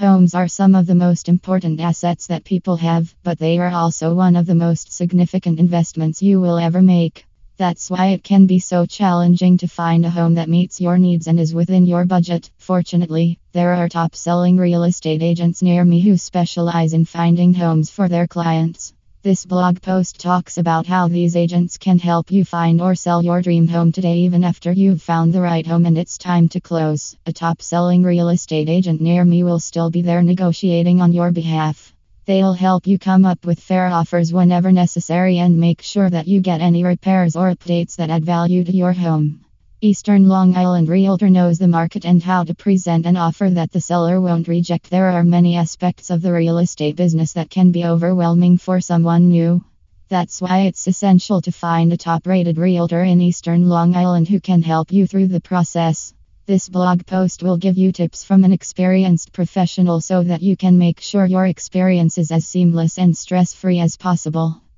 Homes are some of the most important assets that people have, but they are also one of the most significant investments you will ever make. That's why it can be so challenging to find a home that meets your needs and is within your budget. Fortunately, there are top selling real estate agents near me who specialize in finding homes for their clients. This blog post talks about how these agents can help you find or sell your dream home today, even after you've found the right home and it's time to close. A top selling real estate agent near me will still be there negotiating on your behalf. They'll help you come up with fair offers whenever necessary and make sure that you get any repairs or updates that add value to your home. Eastern Long Island Realtor knows the market and how to present an offer that the seller won't reject. There are many aspects of the real estate business that can be overwhelming for someone new. That's why it's essential to find a top rated realtor in Eastern Long Island who can help you through the process. This blog post will give you tips from an experienced professional so that you can make sure your experience is as seamless and stress free as possible.